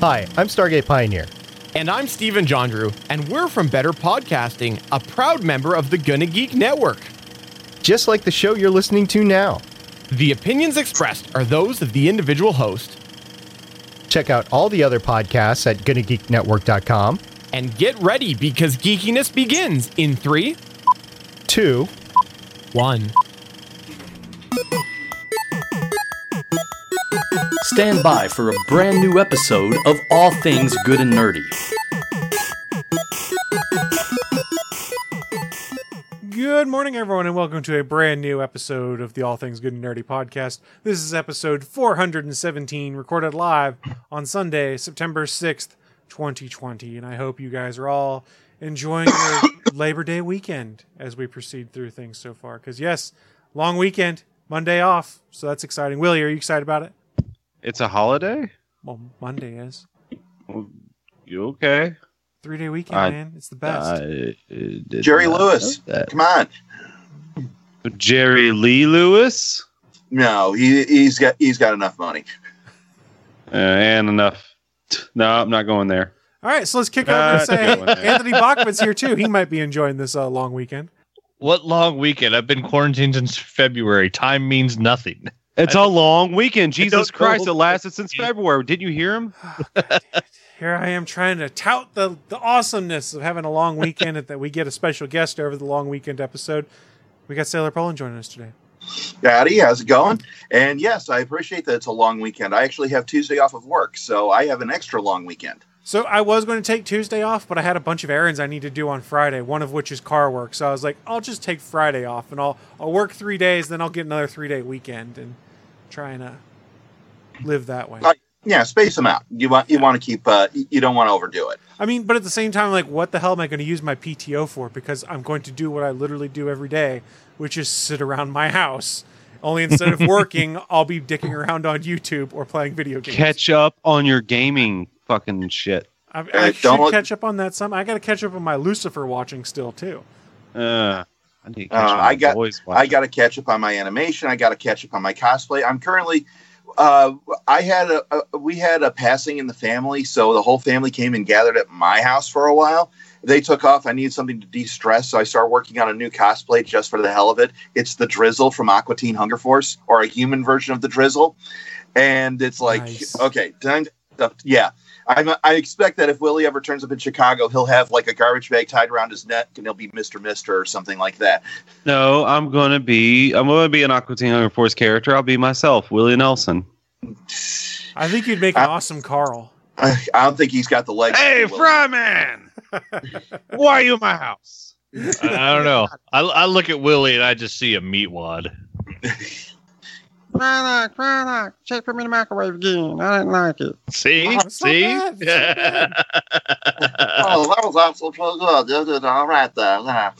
Hi, I'm Stargate Pioneer. And I'm Steven Jondrew, and we're from Better Podcasting, a proud member of the Gonna Geek Network. Just like the show you're listening to now. The opinions expressed are those of the individual host. Check out all the other podcasts at GonnaGeekNetwork.com. And get ready because geekiness begins in three, Two, one. Stand by for a brand new episode of All Things Good and Nerdy. Good morning, everyone, and welcome to a brand new episode of the All Things Good and Nerdy podcast. This is episode 417, recorded live on Sunday, September 6th, 2020. And I hope you guys are all enjoying your Labor Day weekend as we proceed through things so far. Because, yes, long weekend, Monday off. So that's exciting. Willie, are you excited about it? It's a holiday? Well, Monday is. You okay? Three day weekend, I- man. It's the best. I, Jerry Lewis. Come on. Jerry Lee Lewis? No, he he's got he's got enough money. Uh, and enough. No, I'm not going there. all right, so let's kick over Uh, and say. Anthony Bachman's here too. He might be enjoying this uh, long weekend. What long weekend? I've been quarantined since February. Time means nothing. It's a long weekend. Jesus Christ, know. it lasted since February. Didn't you hear him? Here I am trying to tout the, the awesomeness of having a long weekend and that we get a special guest over the long weekend episode. We got Sailor Poland joining us today. Daddy, how's it going? And yes, I appreciate that it's a long weekend. I actually have Tuesday off of work, so I have an extra long weekend. So I was going to take Tuesday off, but I had a bunch of errands I need to do on Friday, one of which is car work. So I was like, I'll just take Friday off and I'll I'll work three days, then I'll get another three day weekend and try and uh, live that way. Uh, Yeah, space them out. You want you want to keep uh, you don't want to overdo it. I mean, but at the same time, like, what the hell am I going to use my PTO for? Because I'm going to do what I literally do every day, which is sit around my house. Only instead of working, I'll be dicking around on YouTube or playing video games. Catch up on your gaming fucking shit. I, I Uh, should don't- catch up on that some. I got to catch up on my Lucifer watching still too. Uh, I need to Uh, catch my I got- boys I got to catch up on my animation. I got to catch up on my cosplay. I'm currently. Uh, I had a, a we had a passing in the family, so the whole family came and gathered at my house for a while. They took off. I needed something to de-stress, so I started working on a new cosplay just for the hell of it. It's the Drizzle from Aqua Teen Hunger Force, or a human version of the Drizzle, and it's like Nice. okay, time. To, yeah, I'm, I expect that if Willie ever turns up in Chicago, he'll have like a garbage bag tied around his neck, and he'll be Mister Mister or something like that. No, I'm gonna be. I'm gonna be an Aqua Teen Hunger Force character. I'll be myself, Willie Nelson. I think you'd make an I- awesome Carl. I, I don't think he's got the legs. Hey, to. Fryman! Why are you in my house? I, I don't know. I, I look at Willie and I just see a meat wad. Frylock, Frylock, check for me in the microwave again. I didn't like it. See? Oh, See? bad. It's Oh, that was absolutely good. You did all right there. Yeah.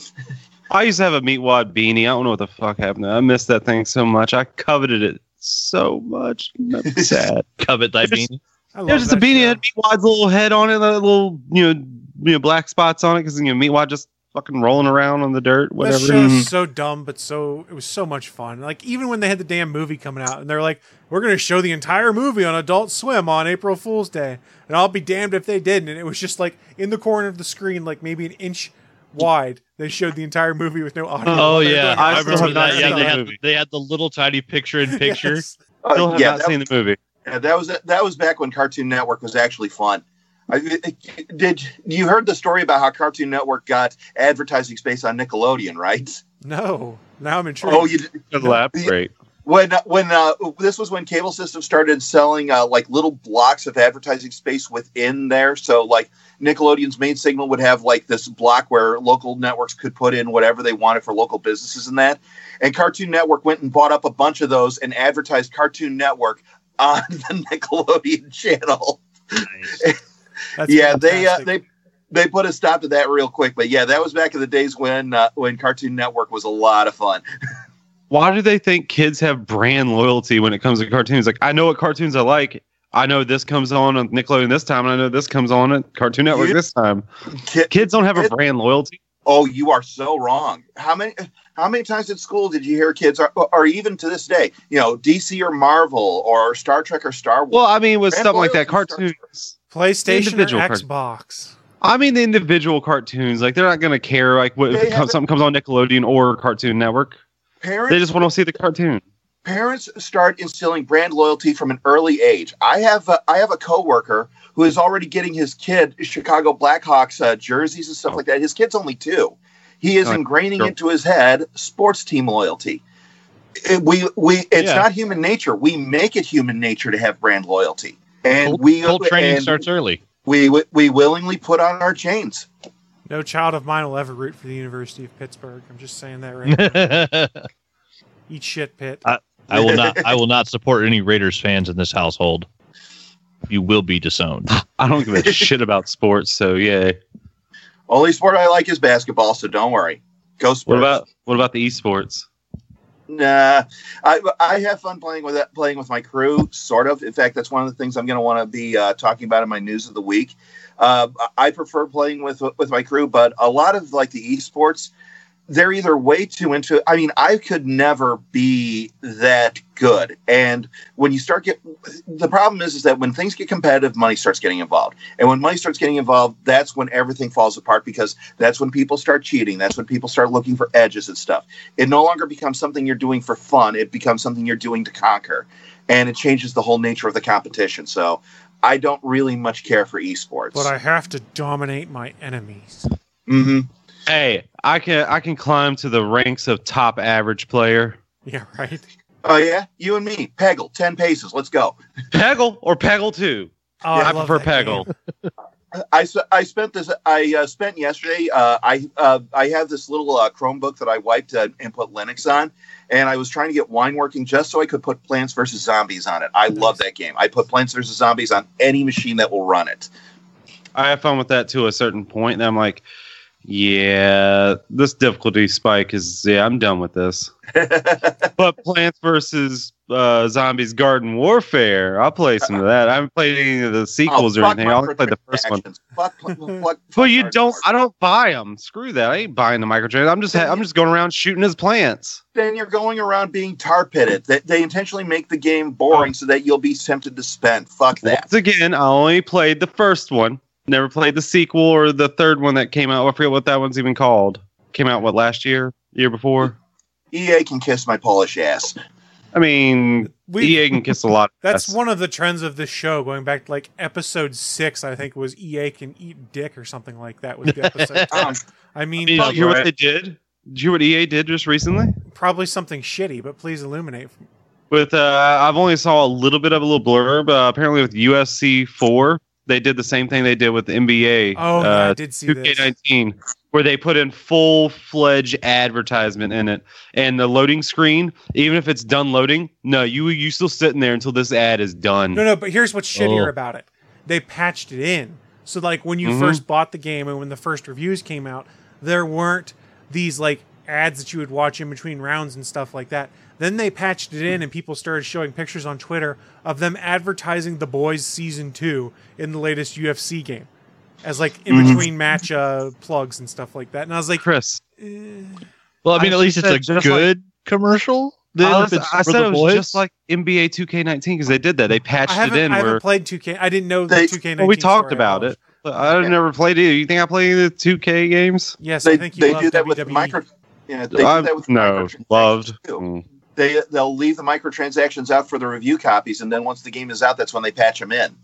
I used to have a Meatwad beanie. I don't know what the fuck happened. I missed that thing so much. I coveted it so much. That's sad. Covet thy beanie. I It was just a beanie. It show. had Meatwad's little head on it, the little you know, you know black spots on it because you know Meatwad just fucking rolling around on the dirt, That whatever. show Mm. is so dumb, but so it was so much fun. Like even when they had the damn movie coming out, and they're like, "We're going to show the entire movie on Adult Swim on April Fool's Day," and I'll be damned if they didn't. And it was just like in the corner of the screen, like maybe an inch wide. They showed the entire movie with no audio. Oh while yeah, doing. I I remember have that. Yeah, they had movie. they had the little tiny picture in picture. Yes. Oh, Still have yeah, not that, seen the movie. yeah, that was that was back when Cartoon Network was actually fun. I, did you heard the story about how Cartoon Network got advertising space on Nickelodeon, right? No, now I'm intrigued. Oh, you Elaborate. when when uh, this was when cable systems started selling uh, like little blocks of advertising space within there. So like Nickelodeon's main signal would have like this block where local networks could put in whatever they wanted for local businesses and that. And Cartoon Network went and bought up a bunch of those and advertised Cartoon Network on the Nickelodeon channel. That's yeah, they uh, they they put a stop to that real quick. But yeah, that was back in the days when uh, when Cartoon Network was a lot of fun. Why do they think kids have brand loyalty when it comes to cartoons? Like, I know what cartoons I like. I know this comes on on Nickelodeon this time, and I know this comes on at Cartoon Network You- this time. Ki- Kids don't have a brand loyalty. Oh, you are so wrong. How many how many times at school did you hear kids or, or even to this day, you know, DC or Marvel or Star Trek or Star Wars? Well, I mean, with Brand something like that, loyalty starts cartoons PlayStation Individual or cartoon. Xbox. I mean the individual cartoons. Like they're not gonna care like what if it comes, something comes on Nickelodeon or Cartoon Network. Parents They just want to see the cartoon. parents start instilling brand loyalty from an early age. I have a, I have a coworker who is already getting his kid Chicago Blackhawks uh, jerseys and stuff like that. His kid's only two. He is Oh, ingraining sure. into his head sports team loyalty. It- we we it's Yeah. not human nature. We make it human nature to have brand loyalty, and Cult, we cult training and starts early. we we willingly put on our chains. No child of mine will ever root for the University of Pittsburgh. I'm just saying that right now. Eat shit, Pitt. I will not. I will not support any Raiders fans in this household. You will be disowned. I don't give a shit about sports, so yeah. Only sport I like is basketball, so don't worry. Go Spurs. What about what about the esports? Nah, I I have fun playing with that, playing with my crew, sort of. In fact, that's one of the things I'm going to want to be uh, talking about in my news of the week. Uh, I prefer playing with with my crew, but a lot of like the esports, they're either way too into. I mean, I could never be that good, and when you start get the problem is is that when things get competitive, money starts getting involved, and when money starts getting involved, that's when everything falls apart because that's when people start cheating. That's when people start looking for edges and stuff. It no longer becomes something you're doing for fun. It becomes something you're doing to conquer. And it changes the whole nature of the competition. So i don't really much care for esports. But I have to dominate my enemies. hmm Hey, I can I can climb to the ranks of top average player. Yeah, right. oh yeah you and me peggle 10 paces let's go Peggle or Peggle two. Oh, I, love prefer Peggle. I, I, s- I spent this I uh, spent yesterday uh, I uh, I have this little uh, Chromebook that I wiped uh, and put Linux on and I was trying to get wine working just so I could put Plants vs Zombies on it. I love that game. I put Plants vs Zombies on any machine that will run it. I have fun with that to a certain point, and I'm like, yeah, this difficulty spike is yeah, I'm done with this. but Plants versus uh, Zombies Garden Warfare, I'll play some of that. I haven't played any of the sequels Oh, or anything. I only played the first one. Fuck, fuck, fuck, But you don't. I don't buy them. Screw that. I ain't buying the microtransactions. I'm just. Ha- I'm just going around shooting his plants. then you're going around being tar pitted. They, they intentionally make the game boring so that you'll be tempted to spend. Fuck that. Once again, I only played the first one. Never played the sequel or the third one that came out. I forget what that one's even called. Came out what last year? Year before? EA can kiss my Polish ass. I mean, We- EA can kiss a lot. Of That's ass. one of the trends of this show, going back to like episode six, I think was EA can eat dick or something like that was the episode. Um, I mean, Did you hear what they did? Did you hear what EA did just recently? probably something shitty, but please illuminate. With uh, I've only saw a little bit of a little blurb. Uh, apparently, with UFC four, they did the same thing they did with the NBA. Oh, uh, I did see 2K19, where they put in full fledged advertisement in it, and the loading screen, even if it's done loading, no, you you still sitting there until this ad is done. No, no, but here's what's shittier Oh. about it. They patched it in. So like when you Mhm. first bought the game and when the first reviews came out, there weren't these like ads that you would watch in between rounds and stuff like that. Then they patched it in and people started showing pictures on Twitter of them advertising The Boys season 2 in the latest UFC game as like in between match uh, plugs and stuff like that. And I was like, Chris, Well, I mean, I at least it's said a just good commercial. Then I, if it's I for said the it was boys. just like NBA 2K19 because they did that. They patched it in I haven't where played 2K. I didn't know the 2K19 well, we talked about it. I've never played it. You think I play the 2K games? Yes, they I think you they love do that with WWE. micro. Yeah, they do I've- that with no, microtransactions, loved. Mm. They they'll leave the microtransactions out for the review copies, and then once the game is out, that's when they patch them in.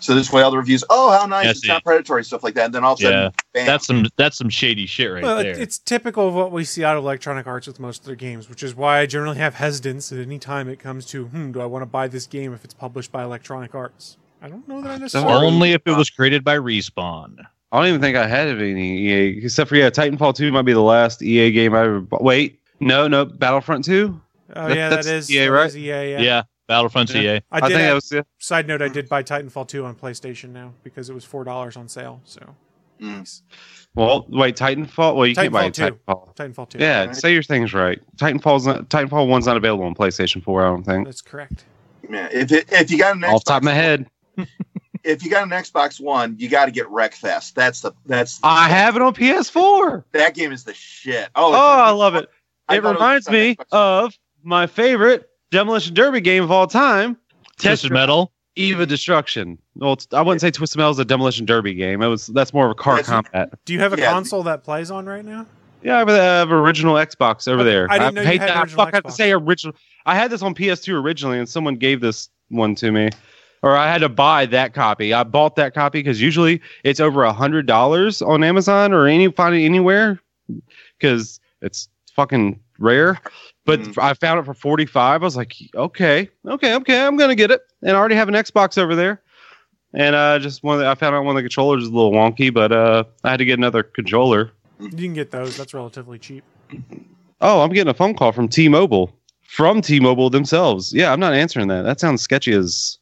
So this way, all the reviews, oh, how nice! Yeah, it's see. not predatory stuff like that. And then all of a sudden, Yeah, bam. that's some that's some shady shit right well, there. it's typical of what we see out of Electronic Arts with most of their games, which is why I generally have hesitance at any time it comes to, hmm, do I want to buy this game if it's published by Electronic Arts? I don't know that I necessarily. Only if it was created by Respawn. I don't even think I had any EA except for yeah, Titanfall 2 might be the last EA game I ever. bought. Wait, no, no, Battlefront 2. Oh That- yeah, that's that is EA, right? is EA. Yeah, Yeah. Battlefront's Yeah. EA. I I, did. think that was yeah. side note: I did buy Titanfall 2 on PlayStation now because it was four dollars on sale. So Mm. Well, wait, Titanfall. Well, you can't buy Titanfall 2. Titanfall. Titanfall 2. Yeah, Right. say your things right. Titanfall's not, Titanfall one's not available on PlayStation 4. I don't think. that's correct. Yeah, if it, if you got an Off the top of my head, if you got an Xbox One, you got to get Wreckfest. That's the that's I have it on PS4. that game is the shit. Oh, Oh, I love it. I It reminds on me of my favorite Demolition Derby game of all time, Twisted Metal. Eve of Destruction. Well, it's, I wouldn't say Twisted Metal is a demolition derby game. It was that's more of a car Yes. combat. Do you have a Yeah. console that plays on right now? Yeah, I have, I have original Xbox over Okay, there. I didn't know you hate had that. I original fuck have to say original. I had this on PS2 originally, and someone gave this one to me, or I had to buy that copy. I bought that copy because usually it's over a hundred dollars on Amazon or any find it anywhere because it's fucking rare. But Mhm. I found it for forty five. I was like, okay, okay, okay, I'm gonna get it, and I already have an Xbox over there. And uh, just one, of the, I found out one of the controllers is a little wonky, but uh, I had to get another controller. You can get those. That's relatively cheap. Oh, I'm getting a phone call from T-Mobile. From T-Mobile themselves. Yeah, I'm not answering that. That sounds sketchy as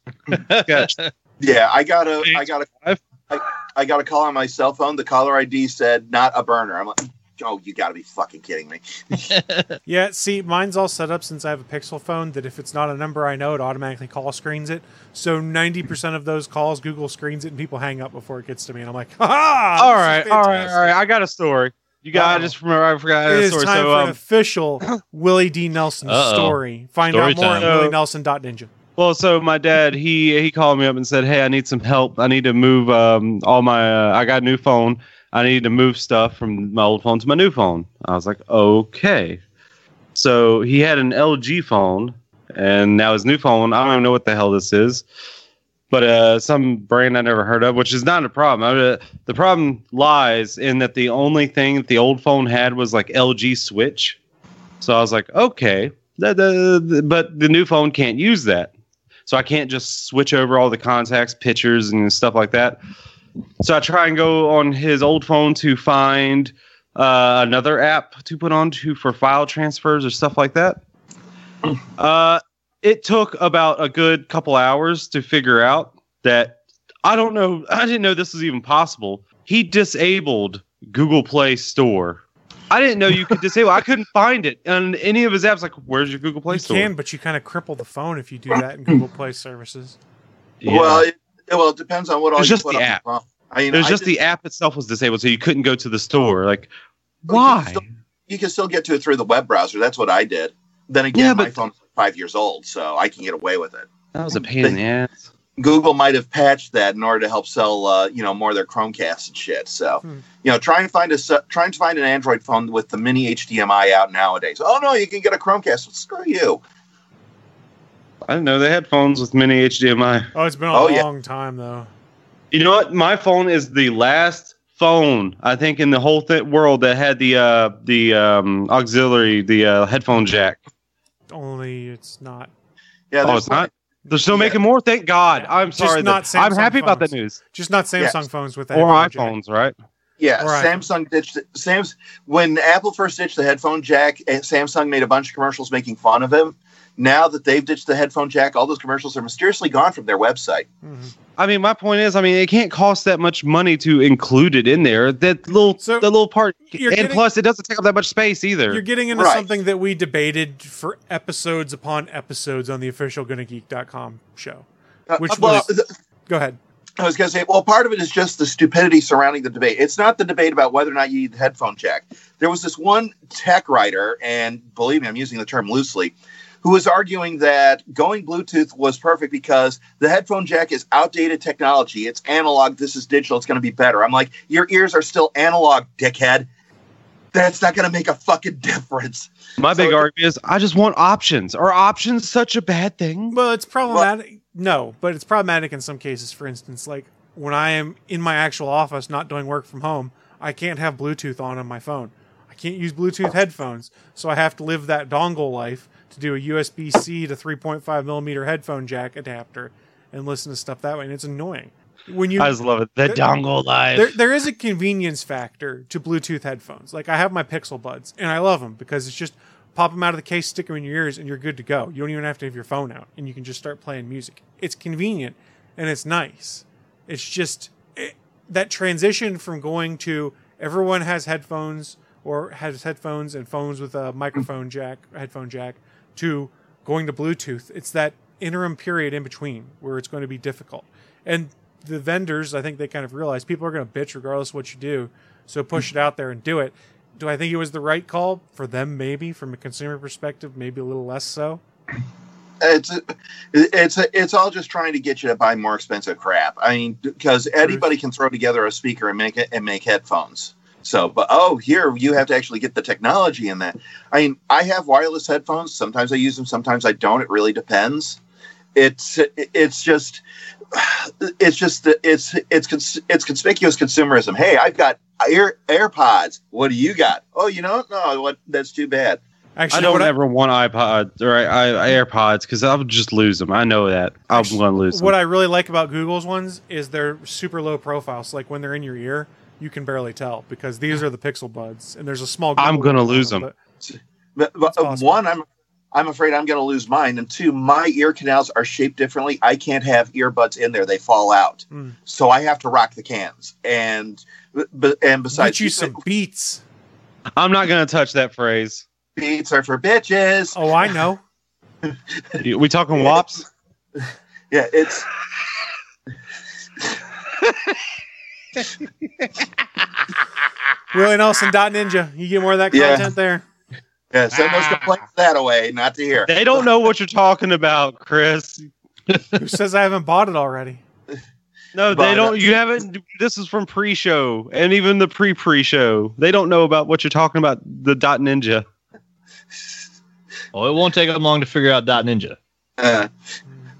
sketch. Yeah, I got a, I got a, I, I got a call on my cell phone. The caller ID said not a burner. I'm like, oh, you got to be fucking kidding me. Yeah, see, mine's all set up since I have a Pixel phone that if it's not a number I know, it automatically call screens it. So 90% of those calls, Google screens it and people hang up before it gets to me. And I'm like, ha ha! all right, all right, all right. I got a story. You got. I Uh-oh. just remember. I forgot. It is It had a is story. time So, for an um, official Willie D. Nelson Uh-oh. story. Find Story out more time. at So- willienelson.ninja. well, so my dad, he he called me up and said, "Hey, I need some help. I need to move um all my. Uh, I got a new phone. I need to move stuff from my old phone to my new phone." I was like, "Okay." So he had an LG phone, and now his new phone. I don't even know what the hell this is. But uh, some brand I never heard of, which is not a problem. I mean, uh, the problem lies in that the only thing that the old phone had was like LG switch. So I was like, okay, but the new phone can't use that. So I can't just switch over all the contacts, pictures, and stuff like that. So I try and go on his old phone to find uh, another app to put on to for file transfers or stuff like that. Uh, it took about a good couple hours to figure out that I don't know. I didn't know this was even possible. He disabled Google Play Store. I didn't know you could disable. I couldn't find it on any of his apps. Like, where's your Google Play You Store? You can, but you kind of cripple the phone if you do that in Google Play services. Yeah. Well, it, well, it depends on what It's just put the on app. phone. I mean, it was I just did- the app itself was disabled, so you couldn't go to the store. Like, Oh, you why? can still- you can still get to it through the web browser. That's what I did. Then again, Yeah, my but- phone's five years old, so I can get away with it. That was a pain in the ass. Google might have patched that in order to help sell, uh, you know, more of their Chromecasts and shit. So, Hmm. you know, try and find a se- try and find an Android phone with the mini HDMI out nowadays. Oh no, you can get a Chromecast. Well, screw you. I didn't know they had phones with mini HDMI. Oh, it's been a Oh, yeah. long time though. You know what? My phone is the last phone I think in the whole th- world that had the uh, the um, auxiliary, the uh, headphone jack. Only it's not. Yeah, Oh, there's it's not. like- They're still Yeah. making more. Thank God. Yeah. I'm Just sorry. not that- I'm Samsung happy about that news. Just not Samsung Yes. phones with that. Or headphone jack. iPhones, right? Yeah, Or iPhone. Samsung ditched Sam's when Apple first ditched the headphone jack. Eh, Samsung made a bunch of commercials making fun of him. Now that they've ditched the headphone jack, all those commercials are mysteriously gone from their website. Mhm. I mean, my point is, I mean, it can't cost that much money to include it in there. That little, So, the little part, and getting- plus, it doesn't take up that much space either. You're getting into Right. something that we debated for episodes upon episodes on the official GonnaGeek.com show. Uh, Which well, was- th- Go ahead. I was going to say, well, part of it is just the stupidity surrounding the debate. It's not the debate about whether or not you need the headphone jack. There was this one tech writer, and believe me, I'm using the term loosely, who was arguing that going Bluetooth was perfect because the headphone jack is outdated technology. It's analog. This is digital. It's going to be better. I'm like, your ears are still analog, dickhead. That's not going to make a fucking difference. my big so- argument is, I just want options. Are options such a bad thing? Well, it's problematic. no, but it's problematic in some cases. For instance, like when I am in my actual office, not doing work from home, I can't have Bluetooth on on my phone. I can't use Bluetooth headphones, so I have to live that dongle life to do a USB C to 3.5 millimeter headphone jack adapter and listen to stuff that way, and it's annoying. When you I just love it. The There- dongle life. there, there is a convenience factor to Bluetooth headphones. Like I have my Pixel Buds, and I love them because it's just pop them out of the case, stick them in your ears, and you're good to go. You don't even have to have your phone out, and you can just start playing music. It's convenient and it's nice. It's just it, that transition from going to everyone has headphones or has headphones and phones with a microphone jack, headphone jack, to going to Bluetooth. It's that interim period in between where it's going to be difficult. And the vendors, I think they kind of realize people are going to bitch regardless of what you do. So push it out there and do it. Do I think it was the right call for them? Maybe from a consumer perspective, maybe a little less so. it's it's it's all just trying to get you to buy more expensive crap. I mean, because anybody can throw together a speaker and make it and make headphones. So, but oh, here you have to actually get the technology in that. I mean, I have wireless headphones. Sometimes I use them, sometimes I don't. It really depends. It's it's just it's just it's it's cons- it's conspicuous consumerism. Hey, I've got Air AirPods. What do you got? Oh, you know, no, what? That's too bad. Actually, I don't ever want iPods or I, I, AirPods because I'll just lose them. I know that I'm going to lose them. What I really like about Google's ones is they're super low profile. So like when they're in your ear, you can barely tell because these are the Pixel Buds, and there's a small. I'm going to lose them, them. But, but uh, one, I'm I'm afraid I'm going to lose mine, and two, my ear canals are shaped differently. I can't have earbuds in there; they fall out. Mm. So I have to rock the cans, and but and besides, Get you some beats. I'm not going to touch that phrase. beats are for bitches. Oh, I know. We talking wops? Yeah, it's Willie Nelson dot Ninja. You get more of that Yeah. content there. yeah. Send those complaints that away, not to hear. They don't know what you're talking about, Chris. Who says I haven't bought it already? No, But, they don't. You haven't. This is from pre-show and even the pre-pre-show. They don't know about what you're talking about. The Dot Ninja. Well, it won't take them long to figure out Dot Ninja. Uh,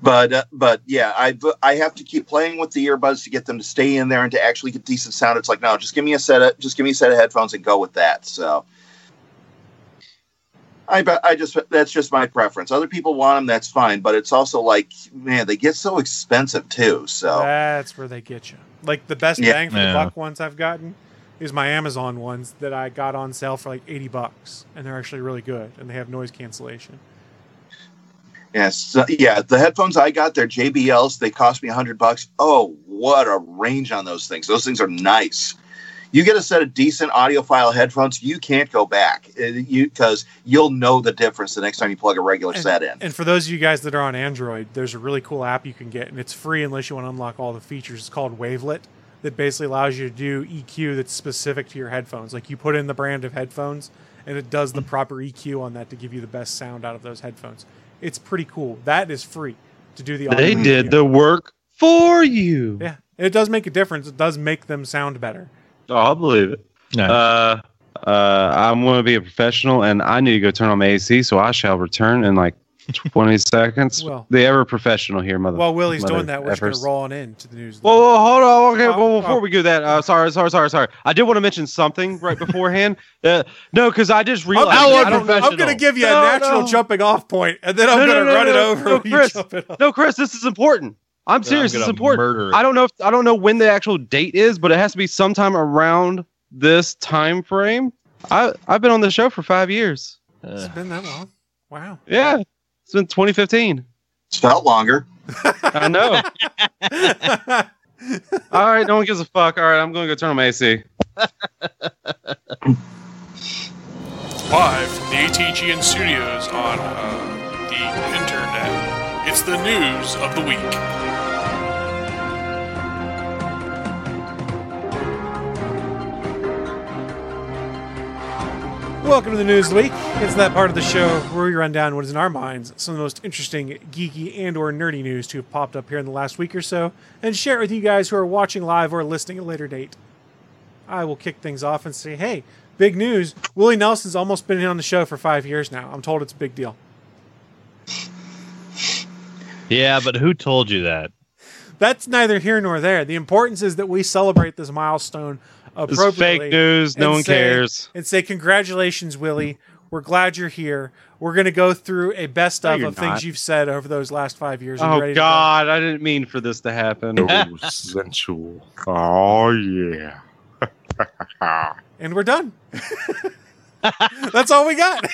but uh, but yeah, I I have to keep playing with the earbuds to get them to stay in there and to actually get decent sound. It's like no, just give me a set of just give me a set of headphones and go with that. So. I bet I just that's just my preference. Other people want them, that's fine. But it's also like, man, they get so expensive too. So That's where they get you. Like the best Yeah. bang for Yeah. the buck ones I've gotten is my Amazon ones that I got on sale for like eighty bucks, and they're actually really good, and they have noise cancellation. Yes, so, yeah. The headphones I got, they're JBLs. They cost me a hundred bucks. Oh, what a range on those things! Those things are nice. You get a set of decent audiophile headphones, you can't go back. Uh, You because you'll know the difference the next time you plug a regular And- set in. And for those of you guys that are on Android, there's a really cool app you can get, and it's free unless you want to unlock all the features. It's called Wavelet, that basically allows you to do EQ that's specific to your headphones. Like you put in the brand of headphones, and it does the proper EQ on that to give you the best sound out of those headphones. It's pretty cool. That is free to do the. They did EQ. the work for you. Yeah, it does make a difference. It does make them sound better. Oh, I'll believe it. Nice. Uh, uh, I'm going to be a professional, and I need to go turn on my AC, so I shall return in like 20 seconds. Well- the ever professional here, mother. While Willie's mother doing that, we're just going effers. to roll on in to the news. Whoa, whoa, hold on. Okay, Oh, well, before oh. we do that, uh, sorry, sorry, sorry, sorry. I did want to mention something right beforehand. Uh, no, because I just realized. How I don't- unprofessional. I'm going to give you No, a natural no. jumping off point, and then I'm No, no, going to no, run no, it no, over no, when you Chris. jump it off. no, Chris, this is important. I'm serious. I'm This is important. murder it. I don't know if I don't know when the actual date is, but it has to be sometime around this time frame. I I've been on the show for five years. It's been that long. Wow. Yeah, it's been 2015. It's felt longer. I know. All right, no one gives a fuck. All right, I'm going to go turn on my AC. Live from the ATGN studios on uh, the internet. It's the news of the week. Welcome to the news week. It's that part of the show where we run down what is in our minds some of the most interesting, geeky, and/or nerdy news to have popped up here in the last week or so, and share it with you guys who are watching live or listening at a later date. I will kick things off and say, "Hey, big news! Willie Nelson's almost been on the show for five years now. I'm told it's a big deal." yeah, but who told you that? That's neither here nor there. The importance is that we celebrate this milestone It's appropriately. fake news. No one say- cares. And say, Congratulations, Willie. We're glad you're here. We're going to go through a best No, of you're of things you've said over those last five years. Oh ready to go? God, I didn't mean for this to happen. sensual. Oh, yeah. And we're done. That's all we got.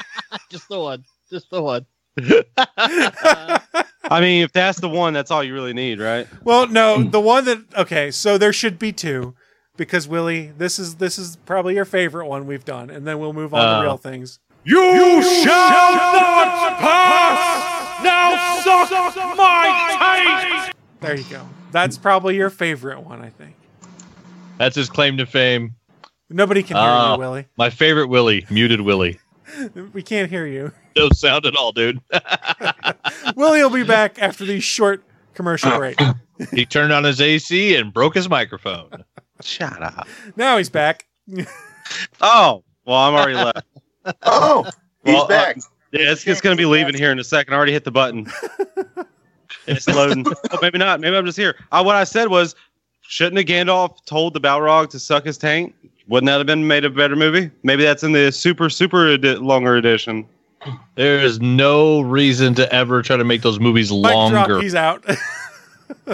Just the one. Just the one. Uh, I mean, if that's the one, that's all you really need, right? well, no, the one that okay, so there should be two because Willie, this is this is probably your favorite one we've done, and then we'll move on Uh. to real things. You, shall not pass! Now suck my taste! There you go. That's probably your favorite one, I think. That's his claim to fame. Nobody can hear Uh. you, Willie. My favorite Willie, muted Willie. We can't hear you. No sound at all, dude. Willie will be back after the short commercial break. he turned on his AC and broke his microphone. Shut up. Now he's back. Oh, well, I'm already left. Oh, he's Well, uh, back. Yeah, it's, it's going to be leaving here in a second. I already hit the button. it's loading. oh, maybe not. Maybe I'm just here. Uh, what I said was, shouldn't have Gandalf told the Balrog to suck his taint? Wouldn't that have been made a better movie? Maybe that's in the super, super edi- longer edition. There is no reason to ever try to make those movies Mic drop, longer. he's out.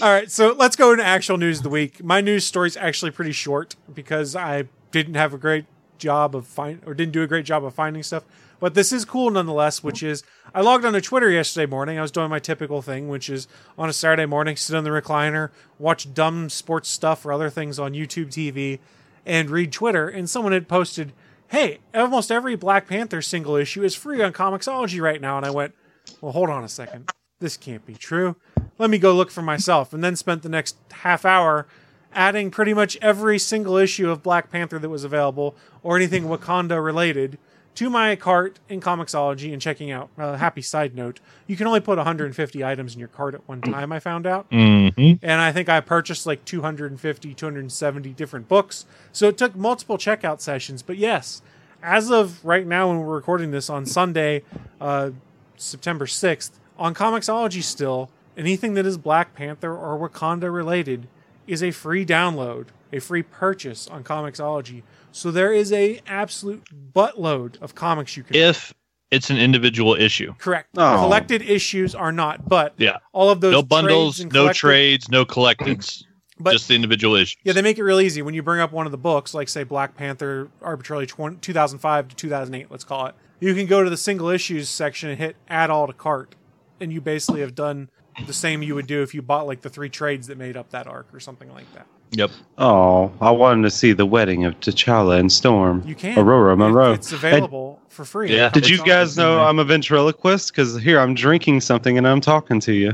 All right, so let's go into actual news of the week. My news story is actually pretty short because I didn't have a great job of find or didn't do a great job of finding stuff. But this is cool nonetheless, which is I logged onto Twitter yesterday morning. I was doing my typical thing, which is on a Saturday morning, sit on the recliner, watch dumb sports stuff or other things on YouTube TV, and read Twitter. And someone had posted, "Hey, almost every Black Panther single issue is free on Comixology right now." And I went, "Well, hold on a second. This can't be true. Let me go look for myself." And then spent the next half hour adding pretty much every single issue of Black Panther that was available or anything Wakanda related to my cart in Comixology and checking out. A happy side note: you can only put 150 items in your cart at one time. I found out Mhm. and I think I purchased like 250, 270 different books. So it took multiple checkout sessions. But yes, as of right now, when we're recording this on Sunday, uh, September 6th, on Comixology still, anything that is Black Panther or Wakanda related is a free download, a free purchase on Comixology. So there is a absolute buttload of comics you can If it's an individual issue. correct. Oh. Collected issues are not, but Yeah. all of those No bundles, and no trades, no collecteds. But- just the individual issues. Yeah, they make it real easy when you bring up one of the books, like say Black Panther, arbitrarily 20, 2005 to 2008, let's call it. You can go to the single issues section and hit add all to cart, and you basically have done the same you would do if you bought like the three trades that made up that arc or something like that. Yep. Oh, I wanted to see the wedding of T'Challa and Storm. You can. Ororo Munroe. It's available for free. Yeah. Did you guys know I'm a ventriloquist? Because here I'm drinking something and I'm talking to you.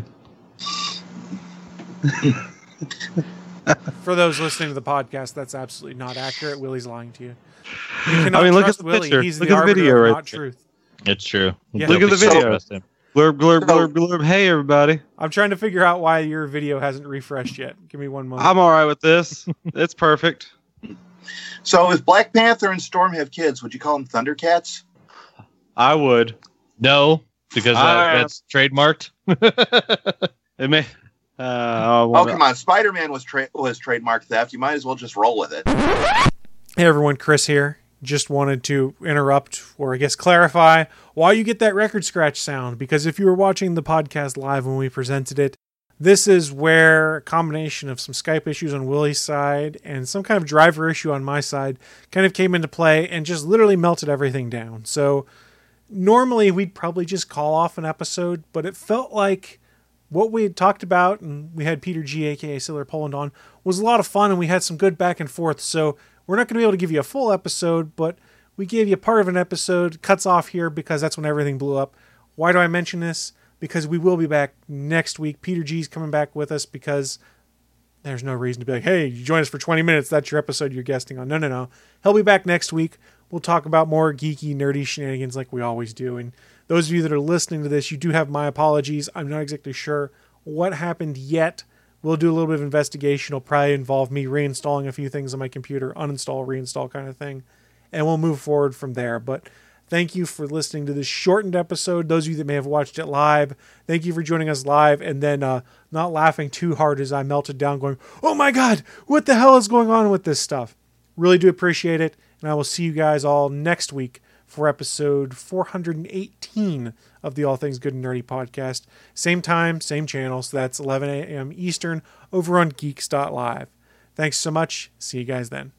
For those listening to the podcast, that's absolutely not accurate. Willie's lying to you. You I mean, look trust at the Willie. picture. He's Look the at the video right not there. truth. It's true. Yeah. Look at the Don't so video. Trust him. Blurb, blurb, blurb, blurb. Hey, everybody. I'm trying to figure out why your video hasn't refreshed yet. Give me one moment. I'm all right with this. it's perfect. So if Black Panther and Storm have kids, would you call them Thundercats? I would. No, because that, Ah. that's trademarked. It may. Uh, Oh come on, Spider Man was tra- was trademark theft. You might as well just roll with it. Hey everyone, Chris here. Just wanted to interrupt or I guess clarify why you get that record scratch sound because if you were watching the podcast live when we presented it, this is where a combination of some Skype issues on Willie's side and some kind of driver issue on my side kind of came into play and just literally melted everything down. So normally we'd probably just call off an episode, but it felt like what we had talked about and we had Peter G, aka Sailor Poland, on was a lot of fun and we had some good back and forth. So we're not going to be able to give you a full episode, but we gave you part of an episode, cuts off here because that's when everything blew up. Why do I mention this? Because we will be back next week. Peter G's coming back with us because there's no reason to be like, hey, you join us for 20 minutes. That's your episode you're guesting on. No, no, no. He'll be back next week. We'll talk about more geeky, nerdy shenanigans like we always do. And those of you that are listening to this, you do have my apologies. I'm not exactly sure what happened yet. We'll do a little bit of investigation. It'll probably involve me reinstalling a few things on my computer, uninstall, reinstall kind of thing. And we'll move forward from there. But thank you for listening to this shortened episode. Those of you that may have watched it live, thank you for joining us live and then uh, not laughing too hard as I melted down, going, Oh my God, what the hell is going on with this stuff? Really do appreciate it. And I will see you guys all next week for episode 418 of the All Things Good and Nerdy podcast. Same time, same channel. So that's 11 a.m. Eastern over on geeks.live. Thanks so much. See you guys then.